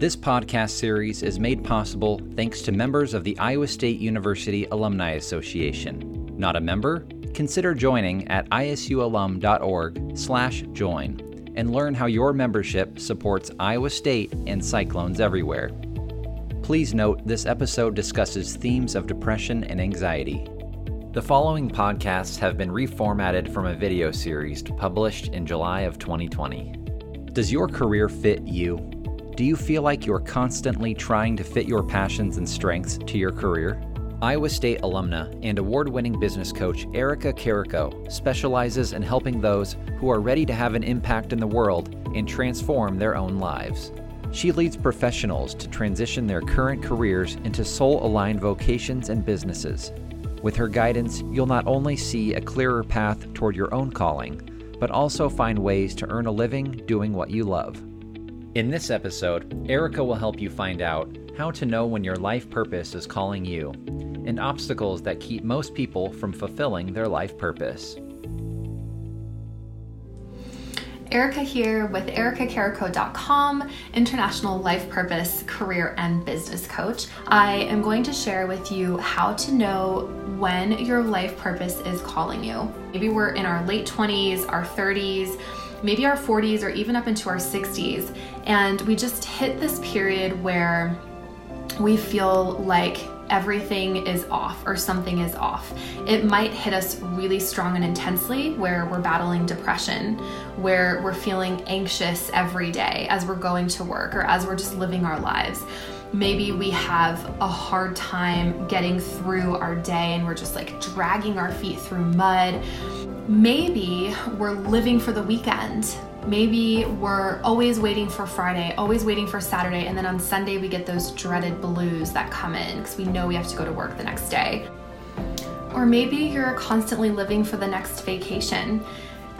This podcast series is made possible thanks to members of the Iowa State University Alumni Association. Not a member? Consider joining at isualum.org/join and learn how your membership supports Iowa State and Cyclones everywhere. Please note this episode discusses themes of depression and anxiety. The following podcasts have been reformatted from a video series published in July of 2020. Does your career fit you? Do you feel like you're constantly trying to fit your passions and strengths to your career? Iowa State alumna and award winning business coach Erica Carrico specializes in helping those who are ready to have an impact in the world and transform their own lives. She leads professionals to transition their current careers into soul aligned vocations and businesses. With her guidance, you'll not only see a clearer path toward your own calling, but also find ways to earn a living doing what you love. In this episode, Erica will help you find out how to know when your life purpose is calling you and obstacles that keep most people from fulfilling their life purpose. Erica here with ericacarrico.com, International Life Purpose Career and Business Coach. I am going to share with you how to know when your life purpose is calling you. Maybe we're in our late 20s, our 30s, maybe our 40s, or even up into our 60s, and we just hit this period where we feel like everything is off or something is off. It might hit us really strong and intensely where we're battling depression, where we're feeling anxious every day as we're going to work or as we're just living our lives. Maybe we have a hard time getting through our day and we're just like dragging our feet through mud. Maybe we're living for the weekend Maybe we're always waiting for Friday, always waiting for Saturday, and then on Sunday we get those dreaded blues that come in because we know we have to go to work the next day. Or maybe you're constantly living for the next vacation.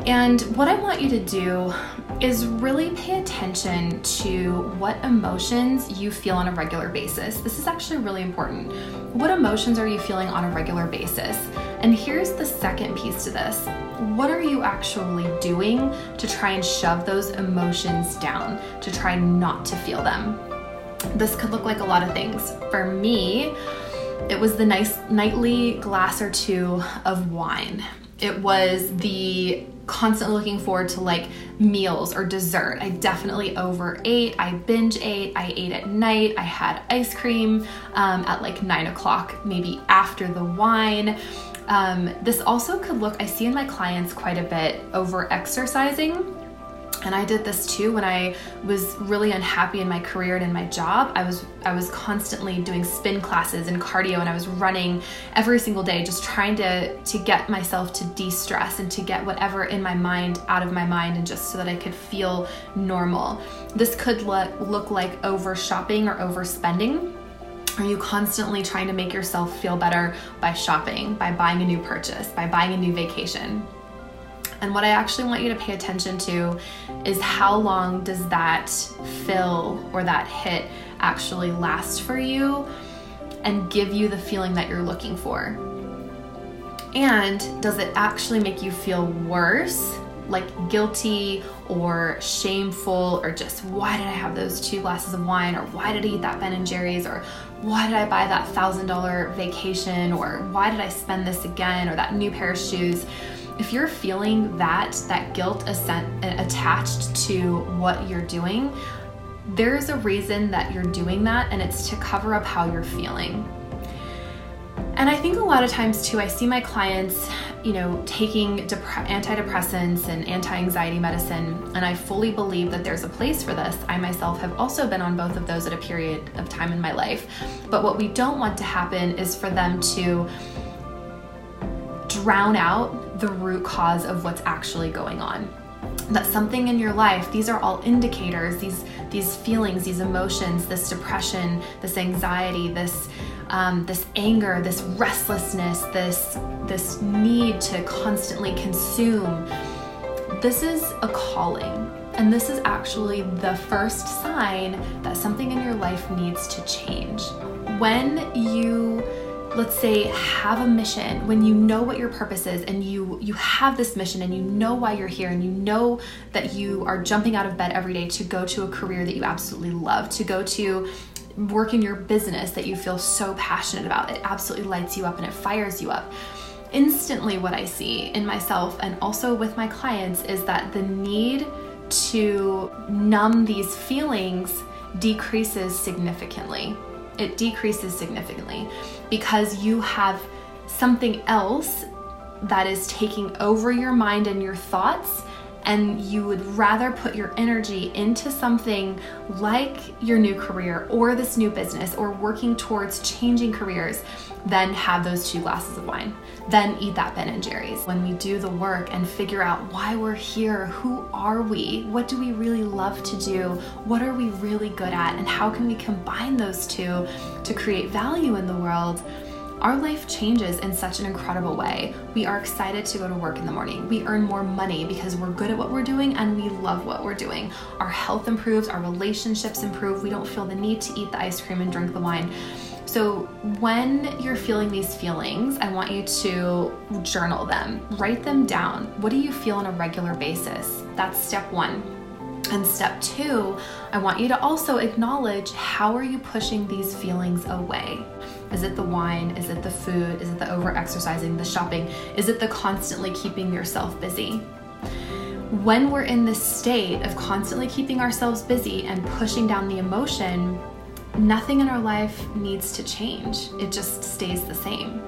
And what I want you to do is really pay attention to what emotions you feel on a regular basis. This is actually really important. What emotions are you feeling on a regular basis? And here's the second piece to this what are you actually doing to try and shove those emotions down, to try not to feel them? This could look like a lot of things. For me, it was the nice nightly glass or two of wine. It was the constantly looking forward to like meals or dessert. I definitely overate. I binge ate. I ate at night. I had ice cream um, at like nine o'clock, maybe after the wine. Um, this also could look, I see in my clients quite a bit over exercising. And I did this too when I was really unhappy in my career and in my job. I was I was constantly doing spin classes and cardio and I was running every single day just trying to to get myself to de-stress and to get whatever in my mind out of my mind and just so that I could feel normal. This could look look like over shopping or overspending are you constantly trying to make yourself feel better by shopping, by buying a new purchase, by buying a new vacation? And what I actually want you to pay attention to is how long does that fill or that hit actually last for you and give you the feeling that you're looking for? And does it actually make you feel worse like guilty or shameful or just why did I have those two glasses of wine or why did I eat that Ben and Jerry's or why did I buy that thousand dollar vacation or why did I spend this again or that new pair of shoes. If you're feeling that that guilt ascent, uh, attached to what you're doing, there's a reason that you're doing that and it's to cover up how you're feeling. And I think a lot of times too, I see my clients, you know, taking dep- antidepressants and anti anxiety medicine, and I fully believe that there's a place for this. I myself have also been on both of those at a period of time in my life. But what we don't want to happen is for them to drown out the root cause of what's actually going on. That something in your life these are all indicators these these feelings these emotions this depression this anxiety this um, this anger this restlessness this this need to constantly consume. This is a calling and this is actually the first sign that something in your life needs to change. When you let's say have a mission when you know what your purpose is and you you have this mission and you know why you're here and you know that you are jumping out of bed every day to go to a career that you absolutely love to go to work in your business that you feel so passionate about. It absolutely lights you up and it fires you up. Instantly what i see in myself and also with my clients is that the need to numb these feelings decreases significantly it decreases significantly because you have something else that is taking over your mind and your thoughts and you would rather put your energy into something like your new career or this new business or working towards changing careers than have those two glasses of wine. Then eat that Ben and Jerry's. When we do the work and figure out why we're here, who are we? What do we really love to do? What are we really good at? And how can we combine those two to create value in the world? Our life changes in such an incredible way. We are excited to go to work in the morning. We earn more money because we're good at what we're doing and we love what we're doing. Our health improves, our relationships improve. We don't feel the need to eat the ice cream and drink the wine. So, when you're feeling these feelings, I want you to journal them, write them down. What do you feel on a regular basis? That's step one. And step two, I want you to also acknowledge how are you pushing these feelings away? Is it the wine? Is it the food? Is it the over exercising, the shopping? Is it the constantly keeping yourself busy? When we're in this state of constantly keeping ourselves busy and pushing down the emotion, nothing in our life needs to change. It just stays the same.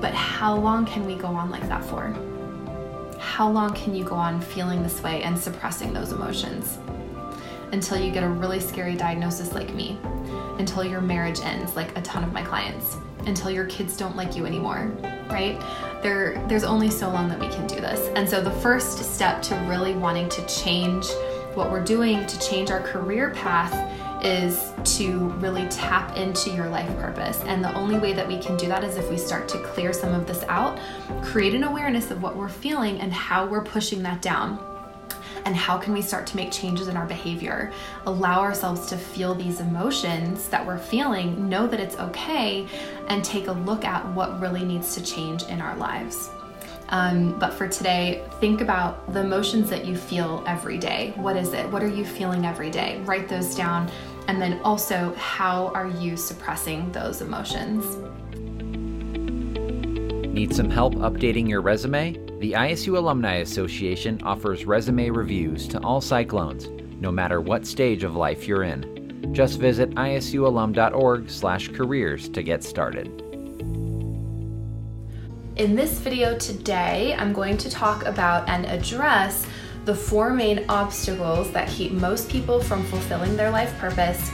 But how long can we go on like that for? How long can you go on feeling this way and suppressing those emotions? Until you get a really scary diagnosis like me, until your marriage ends, like a ton of my clients, until your kids don't like you anymore, right? There, there's only so long that we can do this. And so the first step to really wanting to change what we're doing to change our career path is to really tap into your life purpose. And the only way that we can do that is if we start to clear some of this out, create an awareness of what we're feeling and how we're pushing that down and how can we start to make changes in our behavior allow ourselves to feel these emotions that we're feeling know that it's okay and take a look at what really needs to change in our lives um, but for today, think about the emotions that you feel every day. What is it? What are you feeling every day? Write those down. And then also, how are you suppressing those emotions? Need some help updating your resume? The ISU Alumni Association offers resume reviews to all Cyclones, no matter what stage of life you're in. Just visit isualum.org/careers to get started. In this video today, I'm going to talk about and address the four main obstacles that keep most people from fulfilling their life purpose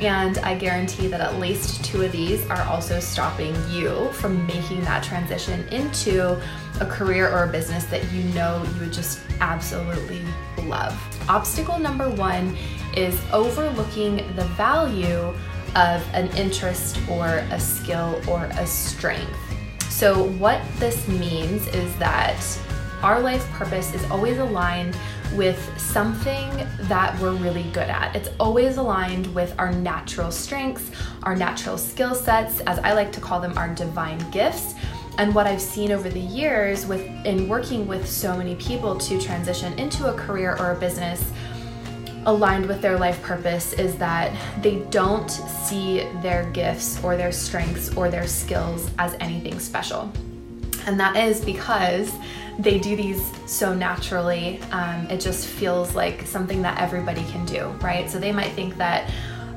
and I guarantee that at least two of these are also stopping you from making that transition into a career or a business that you know you would just absolutely love. Obstacle number one is overlooking the value of an interest or a skill or a strength. So, what this means is that our life purpose is always aligned with something that we're really good at. It's always aligned with our natural strengths, our natural skill sets, as I like to call them, our divine gifts. And what I've seen over the years with in working with so many people to transition into a career or a business aligned with their life purpose is that they don't see their gifts or their strengths or their skills as anything special. And that is because they do these so naturally. Um, it just feels like something that everybody can do, right? So they might think that,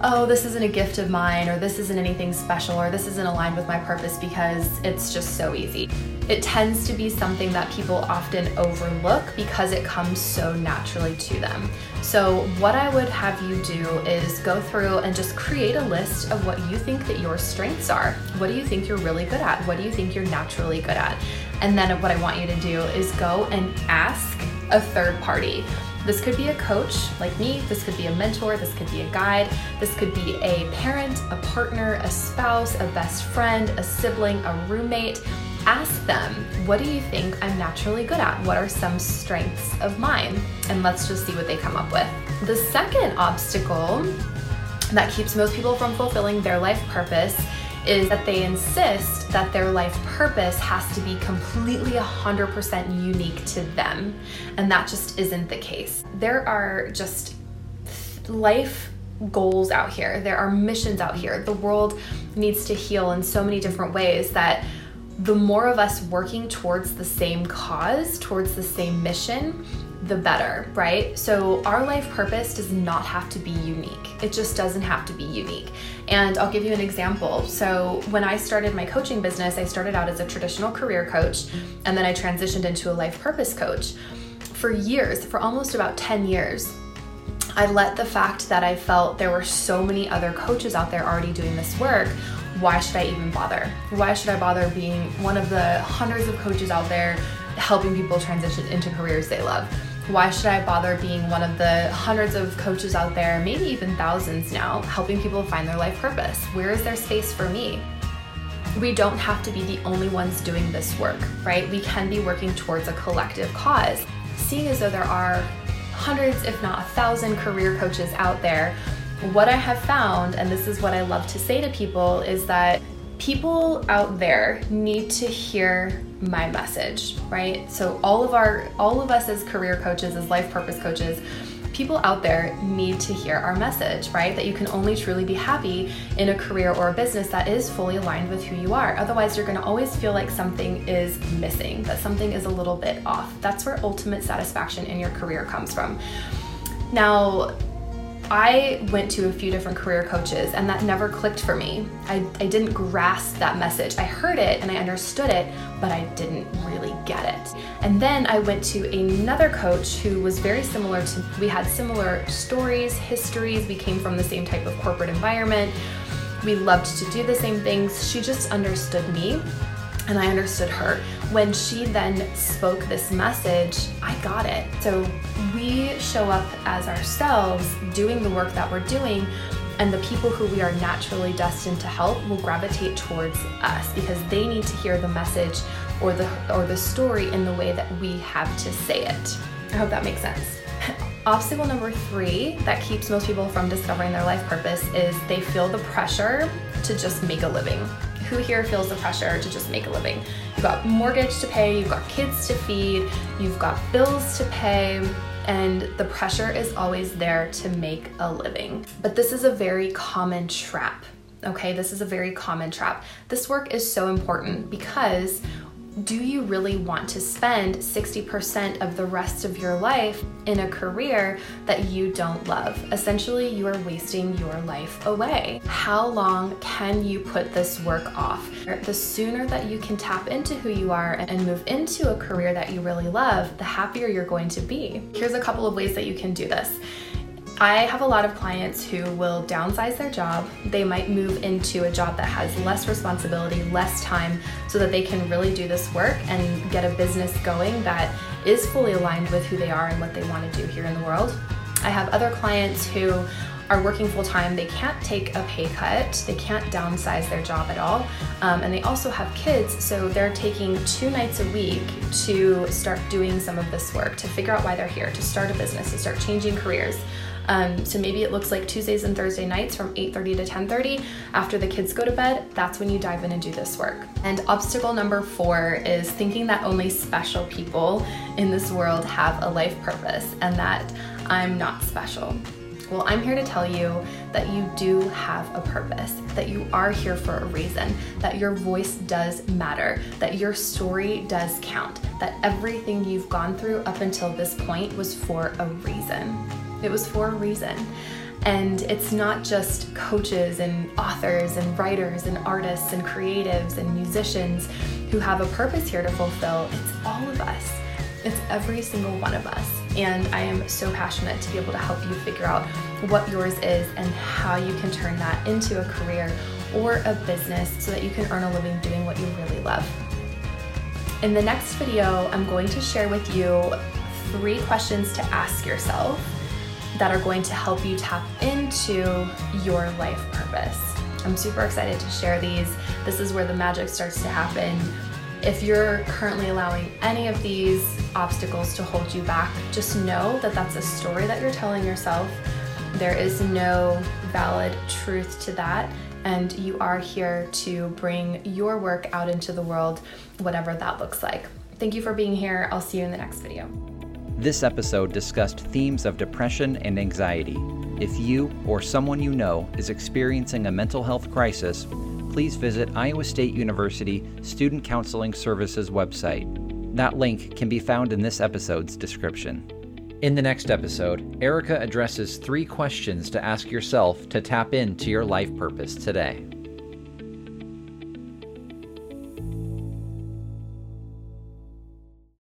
oh, this isn't a gift of mine, or this isn't anything special, or this isn't aligned with my purpose because it's just so easy. It tends to be something that people often overlook because it comes so naturally to them. So, what I would have you do is go through and just create a list of what you think that your strengths are. What do you think you're really good at? What do you think you're naturally good at? And then what I want you to do is go and ask a third party. This could be a coach like me, this could be a mentor, this could be a guide, this could be a parent, a partner, a spouse, a best friend, a sibling, a roommate. Ask them, what do you think I'm naturally good at? What are some strengths of mine? And let's just see what they come up with. The second obstacle that keeps most people from fulfilling their life purpose is that they insist that their life purpose has to be completely 100% unique to them. And that just isn't the case. There are just life goals out here, there are missions out here. The world needs to heal in so many different ways that the more of us working towards the same cause, towards the same mission, the better, right? So, our life purpose does not have to be unique. It just doesn't have to be unique. And I'll give you an example. So, when I started my coaching business, I started out as a traditional career coach and then I transitioned into a life purpose coach. For years, for almost about 10 years, I let the fact that I felt there were so many other coaches out there already doing this work why should I even bother? Why should I bother being one of the hundreds of coaches out there helping people transition into careers they love? Why should I bother being one of the hundreds of coaches out there, maybe even thousands now, helping people find their life purpose? Where is there space for me? We don't have to be the only ones doing this work, right? We can be working towards a collective cause. Seeing as though there are hundreds, if not a thousand, career coaches out there what I have found, and this is what I love to say to people, is that people out there need to hear my message, right? So all of our all of us as career coaches, as life purpose coaches, people out there need to hear our message, right? That you can only truly be happy in a career or a business that is fully aligned with who you are. Otherwise, you're going to always feel like something is missing, that something is a little bit off. That's where ultimate satisfaction in your career comes from. Now, I went to a few different career coaches and that never clicked for me. I, I didn't grasp that message. I heard it and I understood it, but I didn't really get it. And then I went to another coach who was very similar to, we had similar stories, histories, we came from the same type of corporate environment. We loved to do the same things. She just understood me and I understood her. When she then spoke this message, I got it. So we show up as ourselves doing the work that we're doing, and the people who we are naturally destined to help will gravitate towards us because they need to hear the message or the or the story in the way that we have to say it. I hope that makes sense. Obstacle number three that keeps most people from discovering their life purpose is they feel the pressure to just make a living. Who here feels the pressure to just make a living? You've got mortgage to pay, you've got kids to feed, you've got bills to pay, and the pressure is always there to make a living. But this is a very common trap. Okay, this is a very common trap. This work is so important because do you really want to spend 60% of the rest of your life in a career that you don't love? Essentially, you are wasting your life away. How long can you put this work off? The sooner that you can tap into who you are and move into a career that you really love, the happier you're going to be. Here's a couple of ways that you can do this. I have a lot of clients who will downsize their job. They might move into a job that has less responsibility, less time, so that they can really do this work and get a business going that is fully aligned with who they are and what they want to do here in the world. I have other clients who are working full time, they can't take a pay cut, they can't downsize their job at all, um, and they also have kids, so they're taking two nights a week to start doing some of this work, to figure out why they're here, to start a business, to start changing careers. Um, so maybe it looks like Tuesdays and Thursday nights from 8:30 to 10:30 after the kids go to bed. That's when you dive in and do this work. And obstacle number four is thinking that only special people in this world have a life purpose and that I'm not special. Well, I'm here to tell you that you do have a purpose, that you are here for a reason, that your voice does matter, that your story does count, that everything you've gone through up until this point was for a reason. It was for a reason. And it's not just coaches and authors and writers and artists and creatives and musicians who have a purpose here to fulfill. It's all of us. It's every single one of us. And I am so passionate to be able to help you figure out what yours is and how you can turn that into a career or a business so that you can earn a living doing what you really love. In the next video, I'm going to share with you three questions to ask yourself that are going to help you tap into your life purpose. I'm super excited to share these. This is where the magic starts to happen. If you're currently allowing any of these obstacles to hold you back, just know that that's a story that you're telling yourself. There is no valid truth to that and you are here to bring your work out into the world, whatever that looks like. Thank you for being here. I'll see you in the next video. This episode discussed themes of depression and anxiety. If you or someone you know is experiencing a mental health crisis, please visit Iowa State University Student Counseling Services website. That link can be found in this episode's description. In the next episode, Erica addresses three questions to ask yourself to tap into your life purpose today.